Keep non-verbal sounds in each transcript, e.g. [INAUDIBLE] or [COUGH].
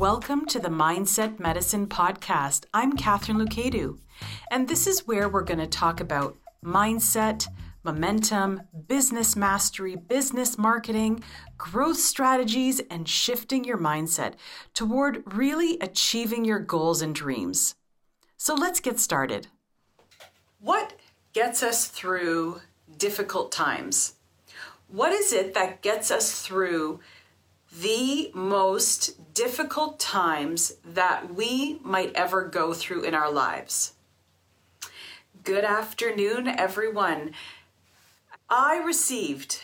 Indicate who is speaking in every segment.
Speaker 1: Welcome to the Mindset Medicine Podcast. I'm Catherine Lucadu, and this is where we're going to talk about mindset, momentum, business mastery, business marketing, growth strategies, and shifting your mindset toward really achieving your goals and dreams. So let's get started. What gets us through difficult times? What is it that gets us through the most difficult times that we might ever go through in our lives? Good afternoon, everyone. I received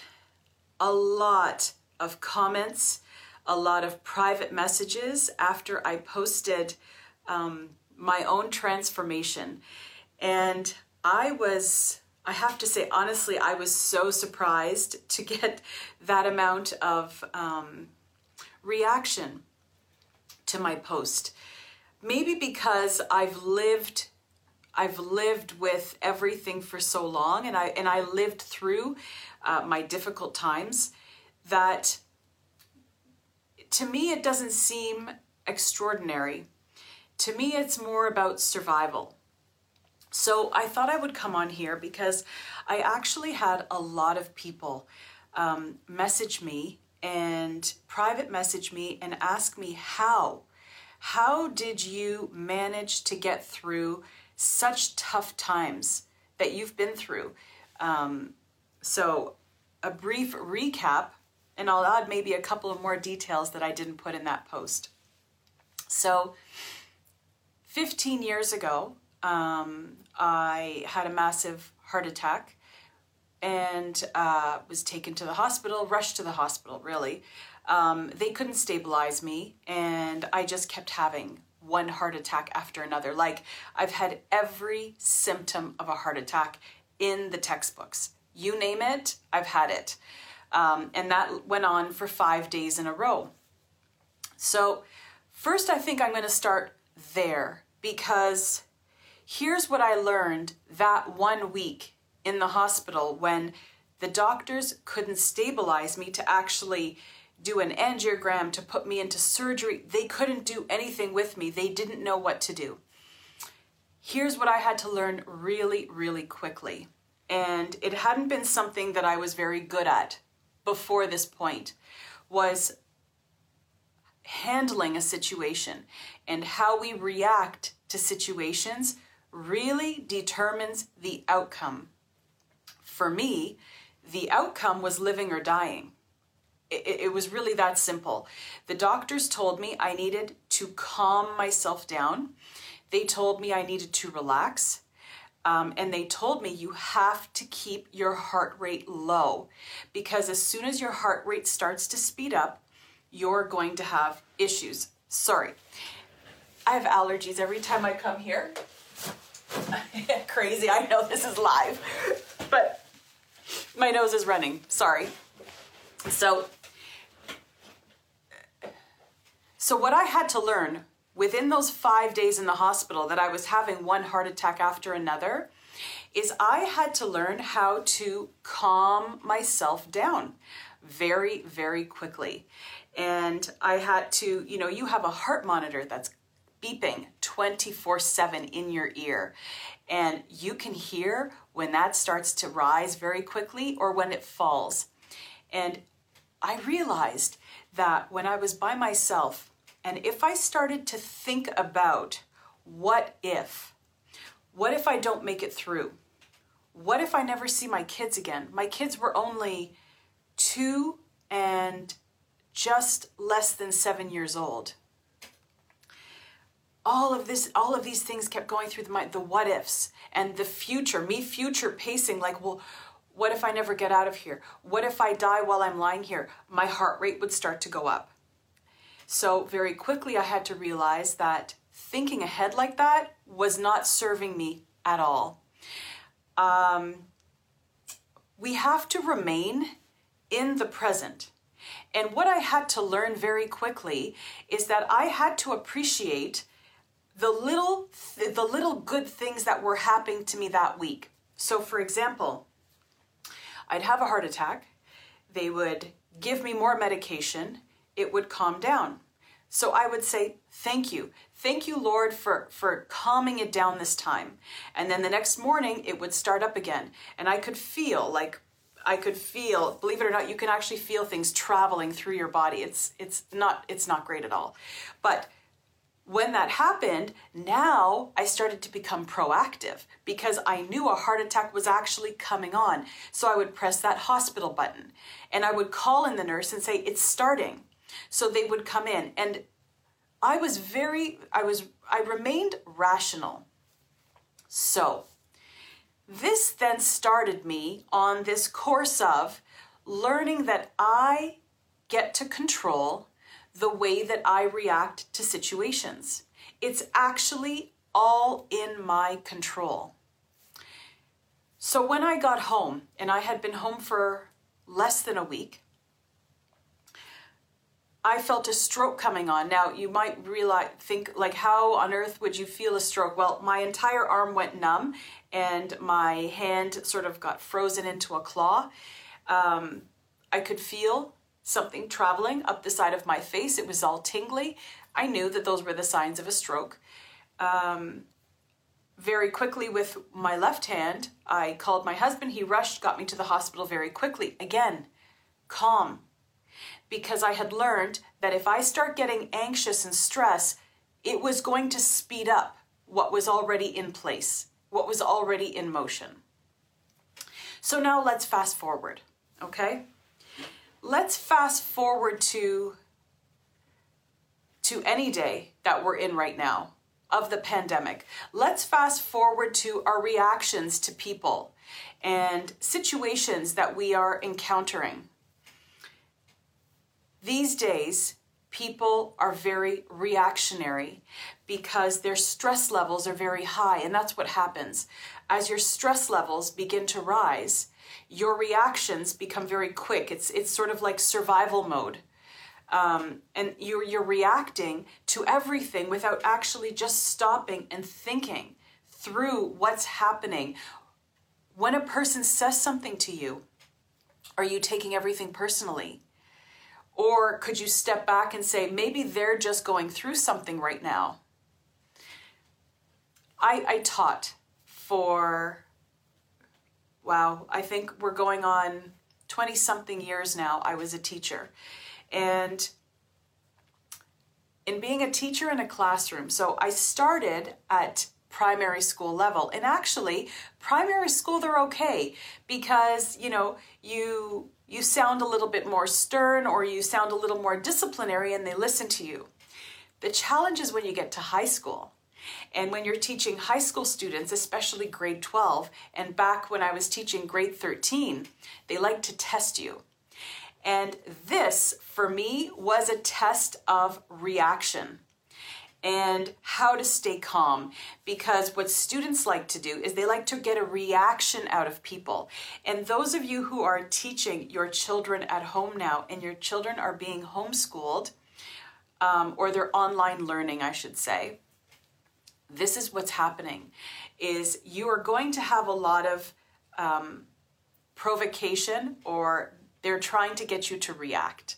Speaker 1: a lot of comments, a lot of private messages after I posted um, my own transformation. And I was, I have to say, honestly, I was so surprised to get that amount of um, reaction to my post. Maybe because I've lived I've lived with everything for so long and I and I lived through uh, my difficult times that to me it doesn't seem extraordinary. To me it's more about survival. So I thought I would come on here because I actually had a lot of people um, message me and private message me and ask me how. How did you manage to get through such tough times that you've been through? Um, so, a brief recap, and I'll add maybe a couple of more details that I didn't put in that post. So, 15 years ago, um, I had a massive heart attack and uh, was taken to the hospital, rushed to the hospital, really. Um, they couldn't stabilize me, and I just kept having one heart attack after another. Like, I've had every symptom of a heart attack in the textbooks. You name it, I've had it. Um, and that went on for five days in a row. So, first, I think I'm going to start there because here's what I learned that one week in the hospital when the doctors couldn't stabilize me to actually do an angiogram to put me into surgery. They couldn't do anything with me. They didn't know what to do. Here's what I had to learn really, really quickly. And it hadn't been something that I was very good at before this point was handling a situation and how we react to situations really determines the outcome for me, the outcome was living or dying. It, it, was really that simple. The doctors told me I needed to calm myself down. They told me I needed to relax. Um, and they told me you have to keep your heart rate low because as soon as your heart rate starts to speed up, you're going to have issues. Sorry, I have allergies every time I come here. [LAUGHS] Crazy, I know this is live, but my nose is running. Sorry. So, so what I had to learn within those five days in the hospital that I was having one heart attack after another is I had to learn how to calm myself down very, very quickly. And I had to, you know, you have a heart monitor that's beeping 24 7 in your ear. And you can hear when that starts to rise very quickly or when it falls. And I realized that when I was by myself, and if I started to think about what if, what if I don't make it through? What if I never see my kids again? My kids were only two and just less than seven years old all of this all of these things kept going through the mind the what ifs and the future me future pacing like well what if i never get out of here? What if i die while i'm lying here? My heart rate would start to go up. So very quickly i had to realize that thinking ahead like that was not serving me at all. Um, we have to remain in the present. And what i had to learn very quickly is that i had to appreciate the little the little good things that were happening to me that week. So for example, I'd have a heart attack. They would give me more medication. It would calm down. So I would say, Thank you. Thank you, Lord, for, for calming it down this time. And then the next morning, it would start up again. And I could feel like I could feel, believe it or not, you can actually feel things traveling through your body. It's it's not it's not great at all. But when that happened, now I started to become proactive because I knew a heart attack was actually coming on. So I would press that hospital button and I would call in the nurse and say, It's starting. So they would come in. And I was very, I was, I remained rational. So this then started me on this course of learning that I get to control the way that I react to situations. It's actually all in my control. So when I got home, and I had been home for less than a week, I felt a stroke coming on. Now, you might realize, think, like, how on earth would you feel a stroke? Well, my entire arm went numb and my hand sort of got frozen into a claw. Um, I could feel something traveling up the side of my face. It was all tingly. I knew that those were the signs of a stroke. Um, very quickly with my left hand, I called my husband. He rushed, got me to the hospital very quickly. Again, calm. Because I had learned that if I start getting anxious and stress, it was going to speed up what was already in place, what was already in motion. So now let's fast forward, okay? Let's fast forward to to any day that we're in right now of the pandemic. Let's fast forward to our reactions to people and situations that we are encountering. These days, people are very reactionary because their stress levels are very high, and that's what happens. As your stress levels begin to rise, your reactions become very quick. It's it's sort of like survival mode. Um, and you're you're reacting to everything without actually just stopping and thinking through what's happening. When a person says something to you, are you taking everything personally? Or could you step back and say, maybe they're just going through something right now? I, I taught for wow, I think we're going on 20 something years now. I was a teacher. And in being a teacher in a classroom, so I started at primary school level. And actually, primary school they're okay because, you know, you you sound a little bit more stern or you sound a little more disciplinary and they listen to you. The challenge is when you get to high school and when you're teaching high school students, especially grade 12, and back when I was teaching grade 13, they like to test you. And this, for me, was a test of reaction and how to stay calm. Because what students like to do is they like to get a reaction out of people. And those of you who are teaching your children at home now and your children are being homeschooled, um, or they're online learning, I should say, this is what's happening is you are going to have a lot of um, provocation or they're trying to get you to react.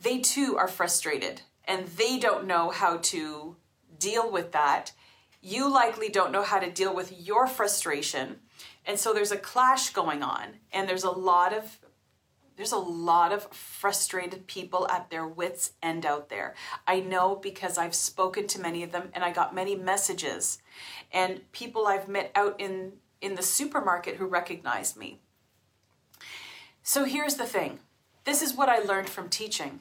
Speaker 1: They too are frustrated and they don't know how to deal with that. You likely don't know how to deal with your frustration. And so there's a clash going on and there's a lot of there's a lot of frustrated people at their wits' end out there. I know because I've spoken to many of them and I got many messages and people I've met out in, in the supermarket who recognized me. So here's the thing this is what I learned from teaching.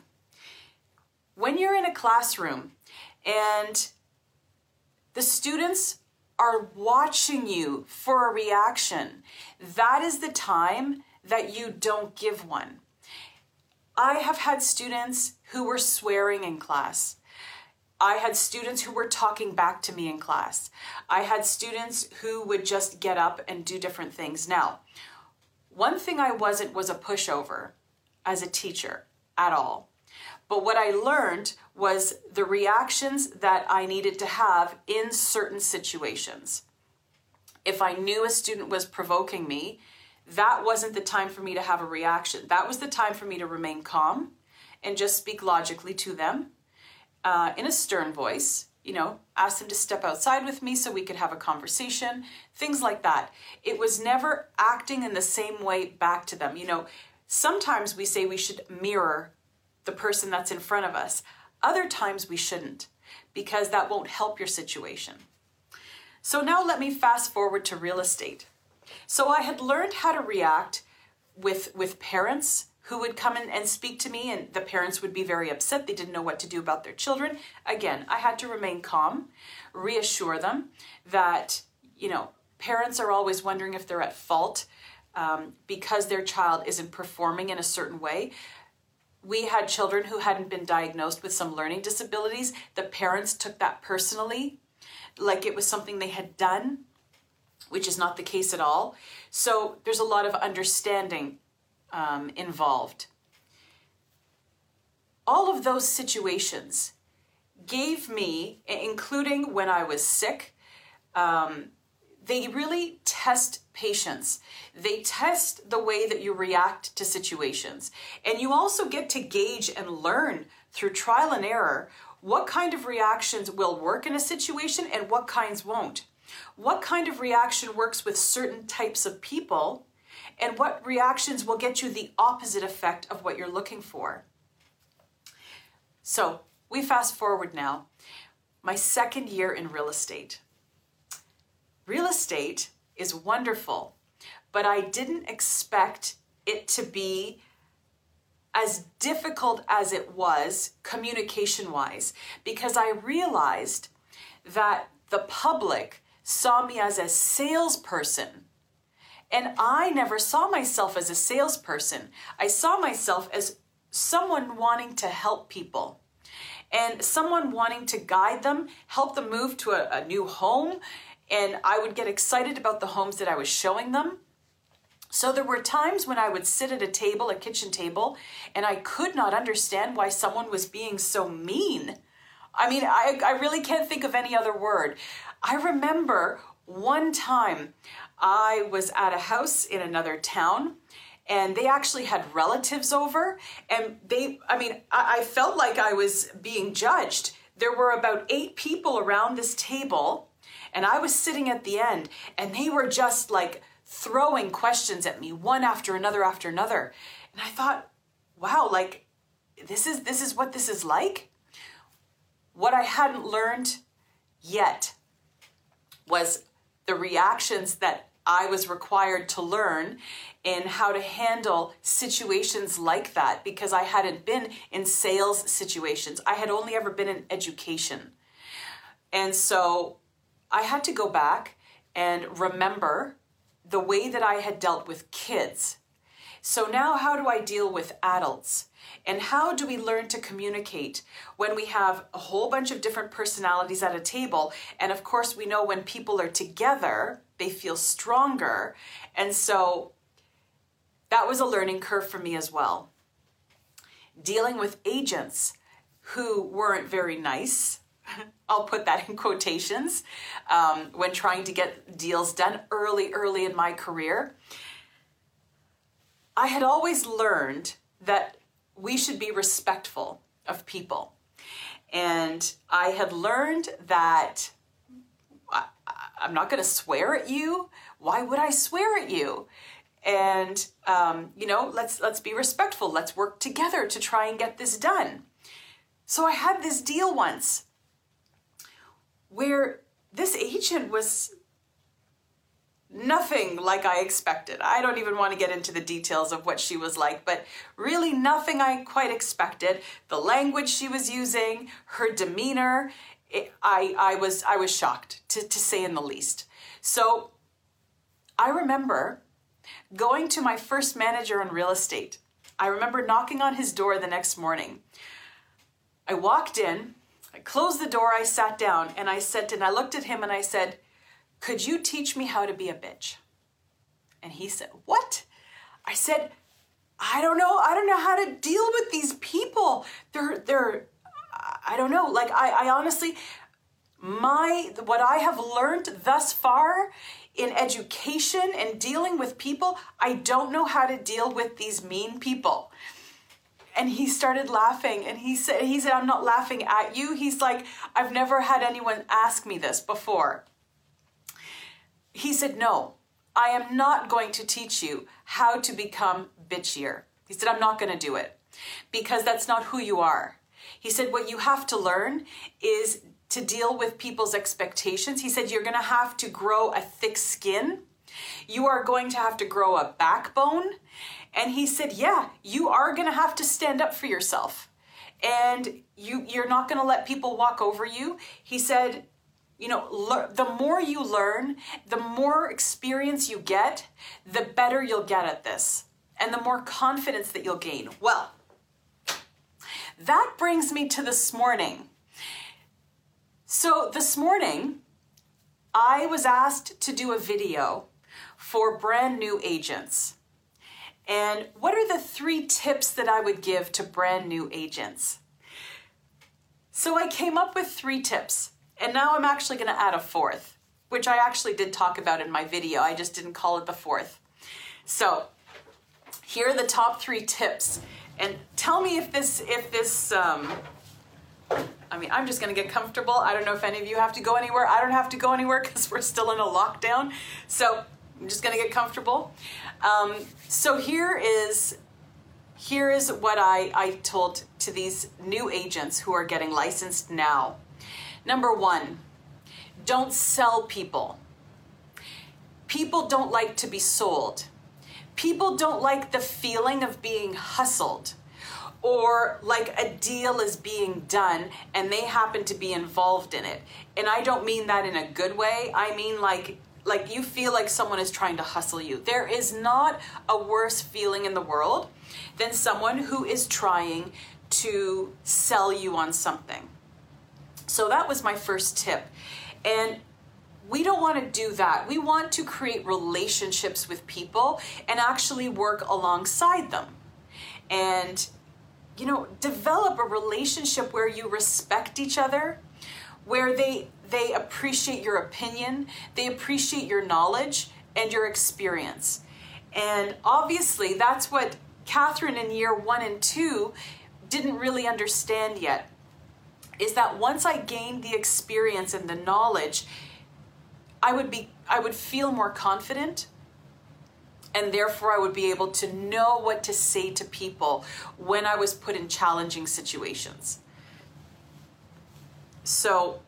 Speaker 1: When you're in a classroom and the students are watching you for a reaction, that is the time that you don't give one. I have had students who were swearing in class. I had students who were talking back to me in class. I had students who would just get up and do different things. Now, one thing I wasn't was a pushover as a teacher at all. But what I learned was the reactions that I needed to have in certain situations. If I knew a student was provoking me, that wasn't the time for me to have a reaction. That was the time for me to remain calm and just speak logically to them. uh, in a stern voice, you know, ask them to step outside with me so we could have a conversation, things like that. It was never acting in the same way back to them. You know, sometimes we say we should mirror the person that's in front of us, other times we shouldn't because that won't help your situation. So now let me fast forward to real estate. So I had learned how to react with with parents who would come in and speak to me and the parents would be very upset. They didn't know what to do about their children. Again i had to remain calm reassure them that you know parents are always wondering if they're at fault um, because their child isn't performing in a certain way. We had children who hadn't been diagnosed with some learning disabilities. The parents took that personally like it was something they had done which is not the case at all so there's a lot of understanding um, involved. All of those situations gave me, including when I was sick, um, they really test patience. They test the way that you react to situations. And you also get to gauge and learn through trial and error what kind of reactions will work in a situation and what kinds won't. What kind of reaction works with certain types of people and what reactions will get you the opposite effect of what you're looking for. So we fast forward now. My second year in real estate. Real estate is wonderful, but I didn't expect it to be as difficult as it was communication wise because I realized that the public saw me as a salesperson and I never saw myself as a salesperson. I saw myself as someone wanting to help people and someone wanting to guide them, help them move to a, a new home. And I would get excited about the homes that I was showing them. So there were times when I would sit at a table, a kitchen table, and I could not understand why someone was being so mean. I mean, I, I really can't think of any other word. I remember one time I was at a house in another town and they actually had relatives over and they i mean I, I, felt like i was being judged. There were about eight people around this table and i was sitting at the end and they were just like throwing questions at me one after another after another. And i thought wow like this is this is what this is like? What i hadn't learned yet was the reactions that I was required to learn in how to handle situations like that because I hadn't been in sales situations. I had only ever been in education. And so I had to go back and remember the way that I had dealt with kids. So now, how do I deal with adults? And how do we learn to communicate when we have a whole bunch of different personalities at a table? And of course, we know when people are together, they feel stronger. And so that was a learning curve for me as well. Dealing with agents who weren't very nice, [LAUGHS] I'll put that in quotations, um, when trying to get deals done early, early in my career. I had always learned that we should be respectful of people. And I had learned that I'm not going to swear at you. Why would I swear at you? And um, you know, let's let's be respectful. Let's work together to try and get this done. So I had this deal once where this agent was nothing like I expected. I don't even want to get into the details of what she was like, but really nothing I quite expected. The language she was using, her demeanor, it, I, I was I was shocked to, to say in the least. So I remember going to my first manager in real estate. I remember knocking on his door the next morning. I walked in, I closed the door, I sat down, and I said, and I looked at him and I said, Could you teach me how to be a bitch? And he said, What? I said, I don't know. I don't know how to deal with these people. They're they're I don't know. Like I, I honestly, my what I have learned thus far in education and dealing with people, I don't know how to deal with these mean people. and he started laughing and he said he said I'm not laughing at you. He's like I've never had anyone ask me this before. He said no. I am not going to teach you how to become bitchier. He said I'm not going to do it because that's not who you are. He said what you have to learn is to deal with people's expectations. He said you're going to have to grow a thick skin. You are going to have to grow a backbone and he said, Yeah, you are going to have to stand up for yourself. And you, you're not going to let people walk over you. He said, you know, le- the more you learn, the more experience you get, the better you'll get at this, and the more confidence that you'll gain. Well, that brings me to this morning. So, this morning, I was asked to do a video for brand new agents. And what are the three tips that I would give to brand new agents? So I came up with three tips, and now I'm actually going to add a fourth, which I actually did talk about in my video. I just didn't call it the fourth. So here are the top three tips, and tell me if this if this. Um, I mean, I'm just going to get comfortable. I don't know if any of you have to go anywhere. I don't have to go anywhere because we're still in a lockdown. So I'm just going to get comfortable. Um, so here is here is what I, I told to these new agents who are getting licensed now. Number one, don't sell people. People don't like to be sold. People don't like the feeling of being hustled or like a deal is being done and they happen to be involved in it. And I don't mean that in a good way. I mean like like you feel like someone is trying to hustle you. There is not a worse feeling in the world than someone who is trying to sell you on something. So that was my first tip. And we don't want to do that. We want to create relationships with people and actually work alongside them. And you know, develop a relationship where you respect each other, where they they appreciate your opinion, they appreciate your knowledge and your experience. And obviously, that's what Catherine in year one and two didn't really understand yet. Is that once I gained the experience and the knowledge, I would be I would feel more confident and therefore I would be able to know what to say to people when I was put in challenging situations. So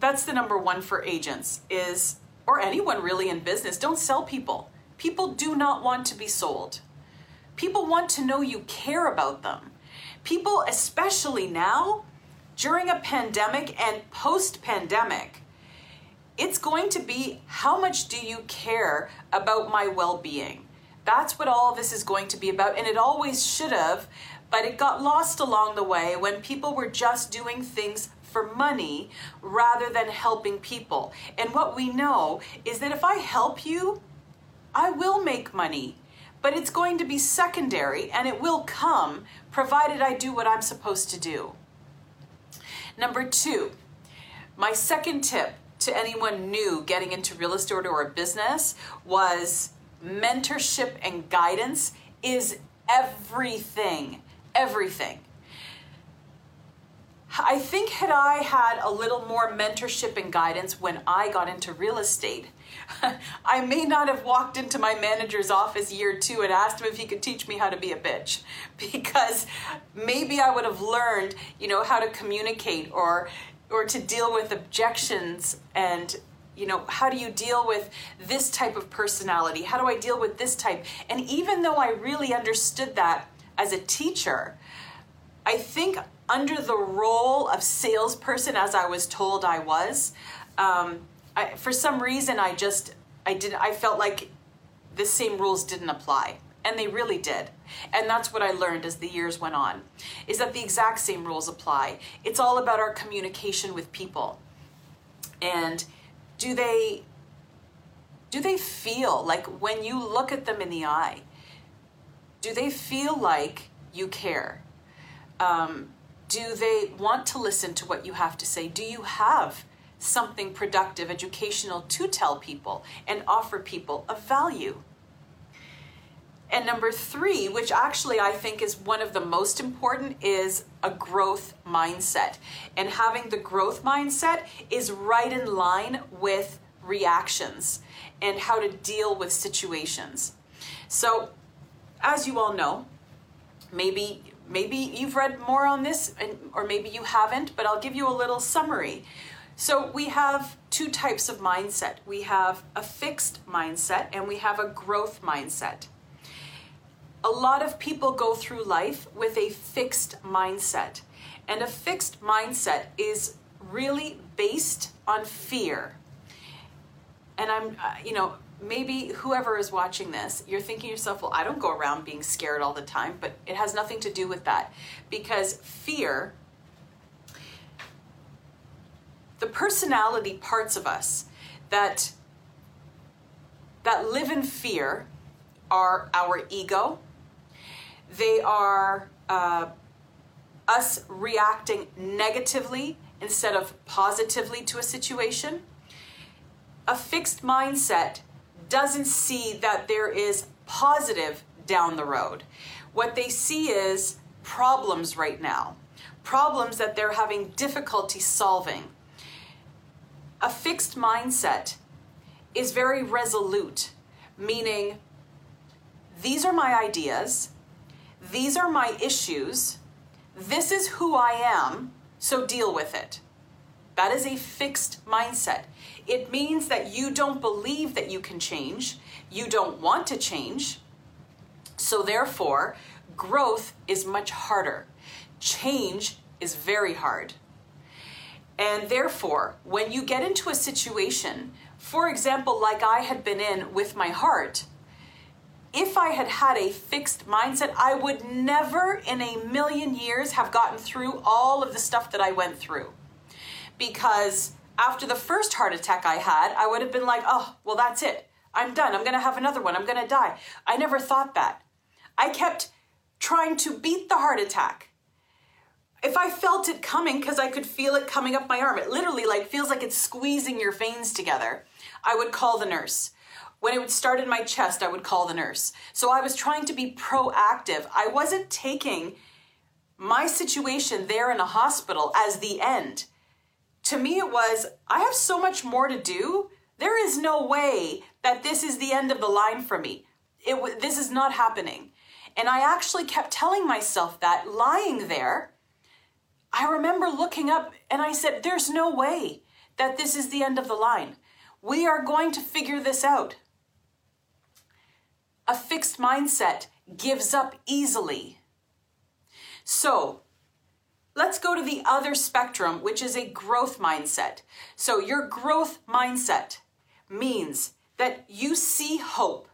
Speaker 1: that's the number one for agents is or anyone really in business don't sell people. People do not want to be sold. People want to know you care about them. People especially now during a pandemic and post pandemic it's going to be how much do you care about my well-being that's what all this is going to be about and it always should have but it got lost along the way when people were just doing things for money rather than helping people. And what we know is that if I help you, I will make money, but it's going to be secondary and it will come provided I do what I'm supposed to do. Number two, my second tip to anyone new getting into real estate or a business was mentorship and guidance is everything. Everything. I think had I had a little more mentorship and guidance when I got into real estate, [LAUGHS] I may not have walked into my manager's office year two and asked him if he could teach me how to be a bitch [LAUGHS] because maybe I would have learned, you know, how to communicate or or to deal with objections and you know how do you deal with this type of personality how do i deal with this type and even though i really understood that as a teacher i think under the role of salesperson as I was told I was. Um, I, for some reason, I just I did I felt like the same rules didn't apply, and they really did. And that's what I learned as the years went on, is that the exact same rules apply. It's all about our communication with people, and do they do they feel like when you look at them in the eye, do they feel like you care? Um, do they want to listen to what you have to say? Do you have something productive, educational to tell people and offer people of value? And number three, which actually I think is one of the most important, is a growth mindset. And having the growth mindset is right in line with reactions and how to deal with situations. So, as you all know, maybe maybe you've read more on this and, or maybe you haven't, but I'll give you a little summary. So, we have two types of mindset. We have a fixed mindset and we have a growth mindset. A lot of people go through life with a fixed mindset. And a fixed mindset is really based on fear. And I'm, uh, you know, maybe whoever is watching this, you're thinking yourself, well, I don't go around being scared all the time, but it has nothing to do with that. Because fear, the personality parts of us that that live in fear are our ego. They are uh, us reacting negatively instead of positively to a situation. A fixed mindset doesn't see that there is positive down the road. What they see is problems right now, problems that they're having difficulty solving. A fixed mindset is very resolute, meaning these are my ideas, these are my issues, this is who I am, so deal with it. That is a fixed mindset. It means that you don't believe that you can change, you don't want to change. So, therefore, growth is much harder. Change is very hard. And therefore, when you get into a situation, for example, like I had been in with my heart, if I had had a fixed mindset, I would never in a million years have gotten through all of the stuff that I went through. Because after the first heart attack I had, I would have been like, oh, well, that's it. I'm done. I'm going to have another one. I'm going to die. I never thought that. I kept trying to beat the heart attack. If I felt it coming, because I could feel it coming up my arm, it literally like feels like it's squeezing your veins together. I would call the nurse. When it would start in my chest, I would call the nurse. So I was trying to be proactive. I wasn't taking my situation there in a hospital as the end to me it was I have so much more to do. There is no way that this is the end of the line for me. It this is not happening. And I actually kept telling myself that lying there. I remember looking up and I said there's no way that this is the end of the line. We are going to figure this out. A fixed mindset gives up easily. So, Let's go to the other spectrum, which is a growth mindset. So, your growth mindset means that you see hope.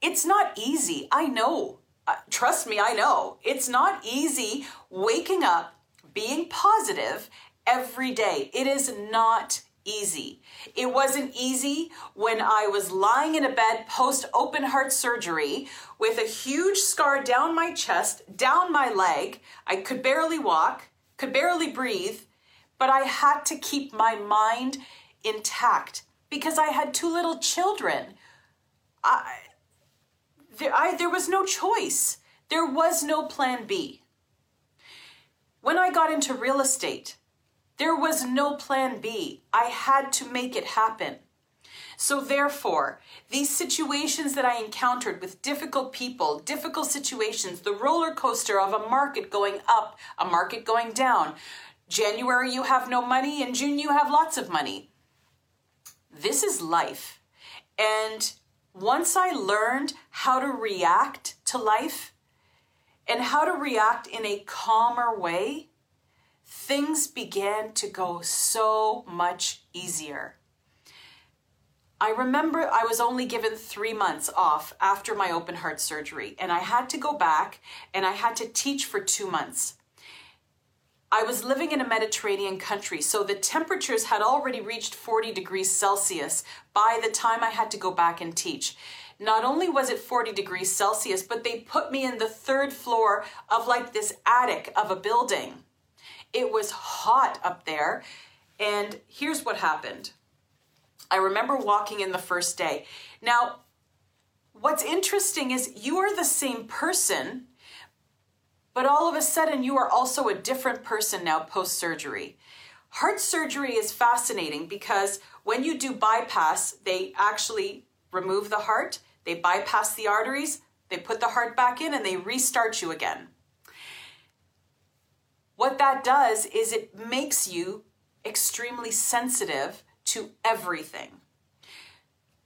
Speaker 1: It's not easy. I know. Uh, trust me, I know. It's not easy waking up, being positive every day. It is not easy. It wasn't easy when I was lying in a bed post open heart surgery with a huge scar down my chest, down my leg. I could barely walk, could barely breathe, but I had to keep my mind intact because I had two little children. I, there, I, there was no choice. There was no plan B. When I got into real estate, there was no plan B. I had to make it happen. So, therefore, these situations that I encountered with difficult people, difficult situations, the roller coaster of a market going up, a market going down. January, you have no money, in June, you have lots of money. This is life. And once I learned how to react to life and how to react in a calmer way, things began to go so much easier. I remember I was only given three months off after my open heart surgery, and I had to go back and I had to teach for two months. I was living in a Mediterranean country, so the temperatures had already reached 40 degrees Celsius by the time I had to go back and teach. Not only was it 40 degrees Celsius, but they put me in the third floor of like this attic of a building. It was hot up there. And here's what happened I remember walking in the first day. Now, what's interesting is you are the same person, but all of a sudden you are also a different person now post surgery. Heart surgery is fascinating because when you do bypass, they actually remove the heart, they bypass the arteries, they put the heart back in, and they restart you again. What that does is it makes you extremely sensitive to everything.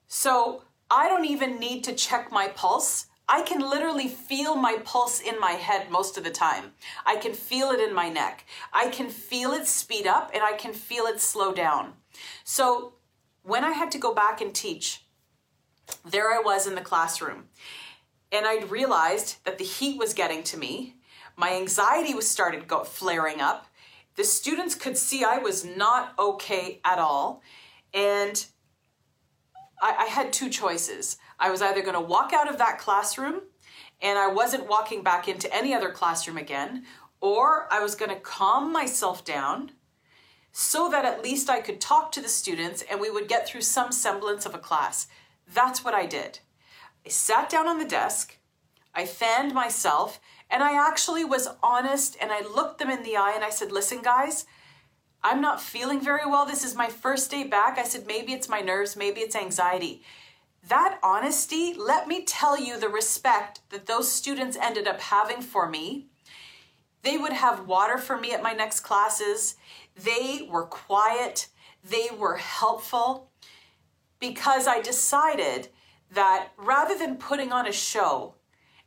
Speaker 1: So I don't even need to check my pulse. I can literally feel my pulse in my head most of the time. I can feel it in my neck. I can feel it speed up and I can feel it slow down. So when I had to go back and teach, there I was in the classroom. And I realized that the heat was getting to me. My anxiety was started go- flaring up. The students could see I was not okay at all. And I, I had two choices. I was either going to walk out of that classroom and I wasn't walking back into any other classroom again, or I was going to calm myself down so that at least I could talk to the students and we would get through some semblance of a class. That's what I did. I sat down on the desk, I fanned myself, and I actually was honest and I looked them in the eye and I said, Listen, guys, I'm not feeling very well. This is my first day back. I said, maybe it's my nerves, maybe it's anxiety. That honesty, let me tell you the respect that those students ended up having for me. They would have water for me at my next classes. They were quiet. They were helpful because I decided that rather than putting on a show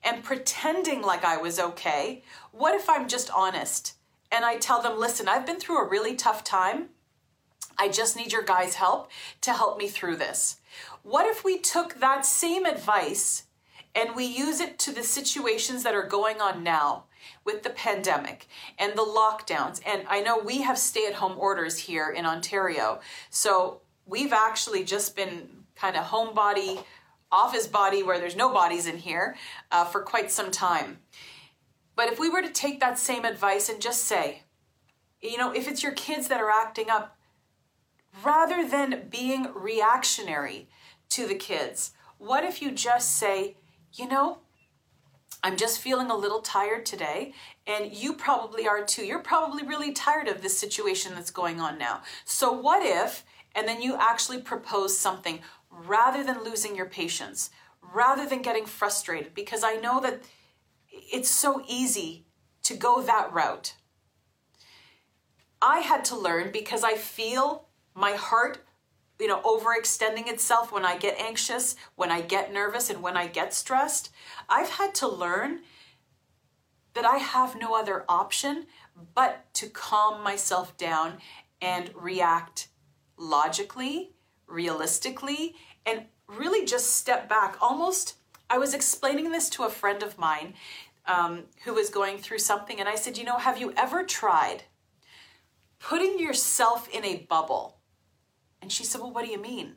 Speaker 1: and pretending like I was okay, what if I'm just honest? and I tell them, listen, I've been through a really tough time. I just need your guys' help to help me through this. What if we took that same advice and we use it to the situations that are going on now with the pandemic and the lockdowns? And I know we have stay at home orders here in Ontario. So we've actually just been kind of homebody, office body, where there's no bodies in here uh, for quite some time. But if we were to take that same advice and just say, you know, if it's your kids that are acting up, rather than being reactionary to the kids, what if you just say, you know, I'm just feeling a little tired today, and you probably are too. You're probably really tired of this situation that's going on now. So, what if, and then you actually propose something rather than losing your patience, rather than getting frustrated, because I know that it's so easy to go that route. I had to learn because I feel my heart, you know, overextending itself when I get anxious, when I get nervous, and when I get stressed. I've had to learn that I have no other option but to calm myself down and react logically, realistically, and really just step back. Almost, I was explaining this to a friend of mine um, who was going through something, and I said, You know, have you ever tried putting yourself in a bubble? And she said, Well, what do you mean?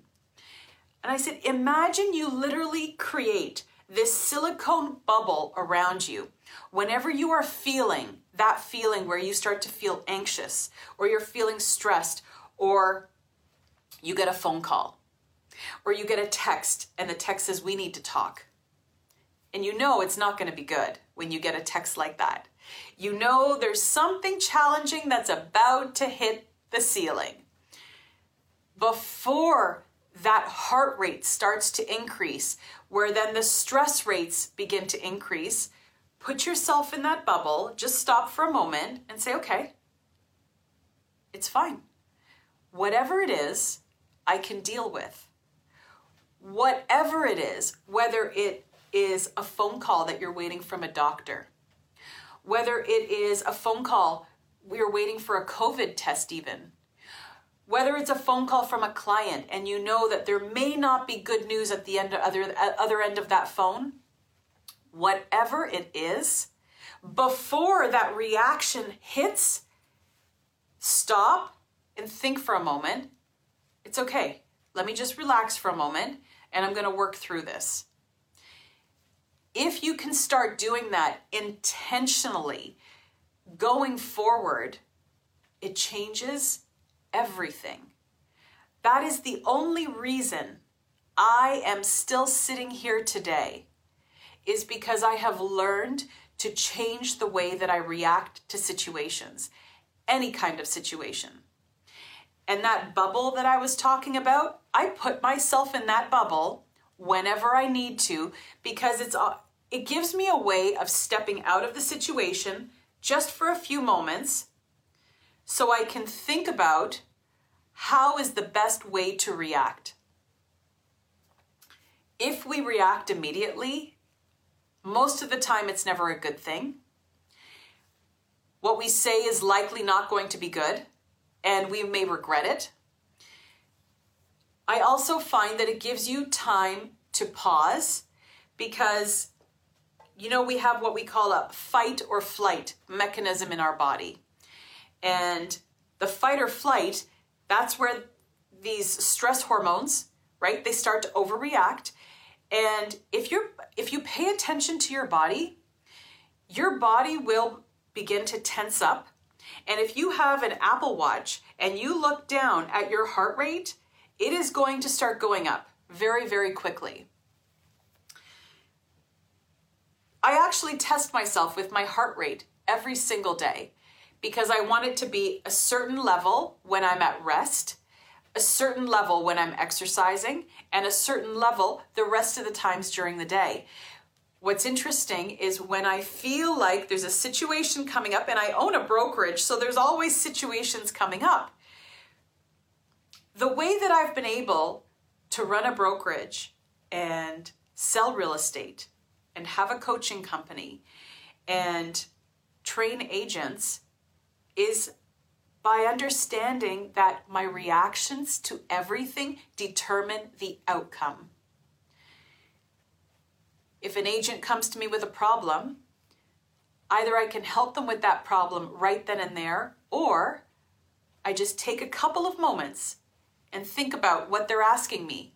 Speaker 1: And I said, Imagine you literally create this silicone bubble around you. Whenever you are feeling that feeling where you start to feel anxious, or you're feeling stressed, or you get a phone call, or you get a text, and the text says, We need to talk. And you know it's not going to be good when you get a text like that. You know there's something challenging that's about to hit the ceiling. Before that heart rate starts to increase, where then the stress rates begin to increase, put yourself in that bubble, just stop for a moment and say, okay, it's fine. Whatever it is, I can deal with. Whatever it is, whether it is a phone call that you're waiting from a doctor, whether it is a phone call we're waiting for a COVID test, even, whether it's a phone call from a client and you know that there may not be good news at the end other other end of that phone, whatever it is, before that reaction hits, stop and think for a moment. It's okay. Let me just relax for a moment and I'm going to work through this if you can start doing that intentionally going forward, it changes everything. That is the only reason I am still sitting here today is because I have learned to change the way that I react to situations, any kind of situation. And that bubble that I was talking about, I put myself in that bubble whenever I need to because it's uh, it gives me a way of stepping out of the situation just for a few moments so I can think about how is the best way to react. If we react immediately, most of the time it's never a good thing. What we say is likely not going to be good, and we may regret it. I also find that it gives you time to pause because, you know, we have what we call a fight or flight mechanism in our body. And the fight or flight, that's where these stress hormones, right, they start to overreact and if you're if you pay attention to your body, your body will begin to tense up. And if you have an Apple Watch and you look down at your heart rate, it is going to start going up very, very quickly. I actually test myself with my heart rate every single day because I want it to be a certain level when I'm at rest a certain level when I'm exercising and a certain level the rest of the times during the day. What's interesting is when I feel like there's a situation coming up, and I own a brokerage, so there's always situations coming up. The way that I've been able to run a brokerage and sell real estate and have a coaching company and train agents is by understanding that my reactions to everything determine the outcome. If an agent comes to me with a problem, either I can help them with that problem right then and there, or I just take a couple of moments and think about what they're asking me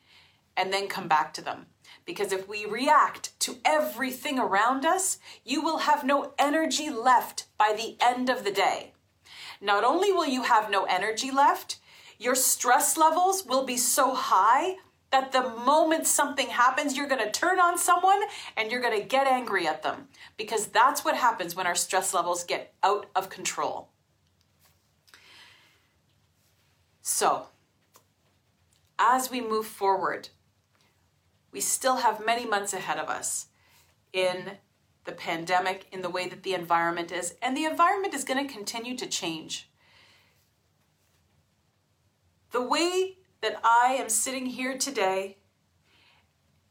Speaker 1: and then come back to them. Because if we react to everything around us, you will have no energy left by the end of the day. Not only will you have no energy left, your stress levels will be so high that the moment something happens, you're going to turn on someone and you're going to get angry at them because that's what happens when our stress levels get out of control. So, as we move forward, we still have many months ahead of us in the pandemic, in the way that the environment is, and the environment is going to continue to change. The way that I am sitting here today,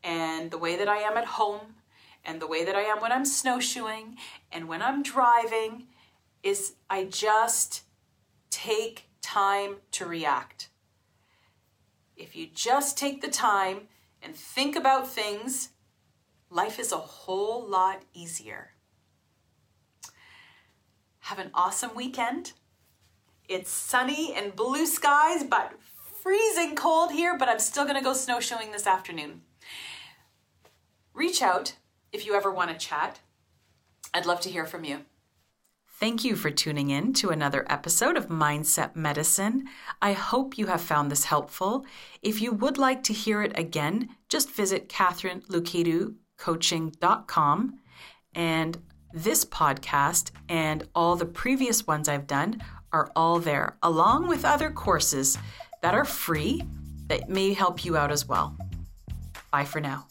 Speaker 1: and the way that I am at home, and the way that I am when I'm snowshoeing and when I'm driving, is I just take time to react. If you just take the time and think about things life is a whole lot easier. Have an awesome weekend. It's sunny and blue skies, but freezing cold here, but I'm still gonna go snowshoeing this afternoon. Reach out if you ever want to chat. I'd love to hear from you. Thank you for tuning in to another episode of Mindset Medicine. I hope you have found this helpful. If you would like to hear it again, just visit Catherine And this podcast and all the previous ones I've done are all there, along with other courses that are free that may help you out as well. Bye for now.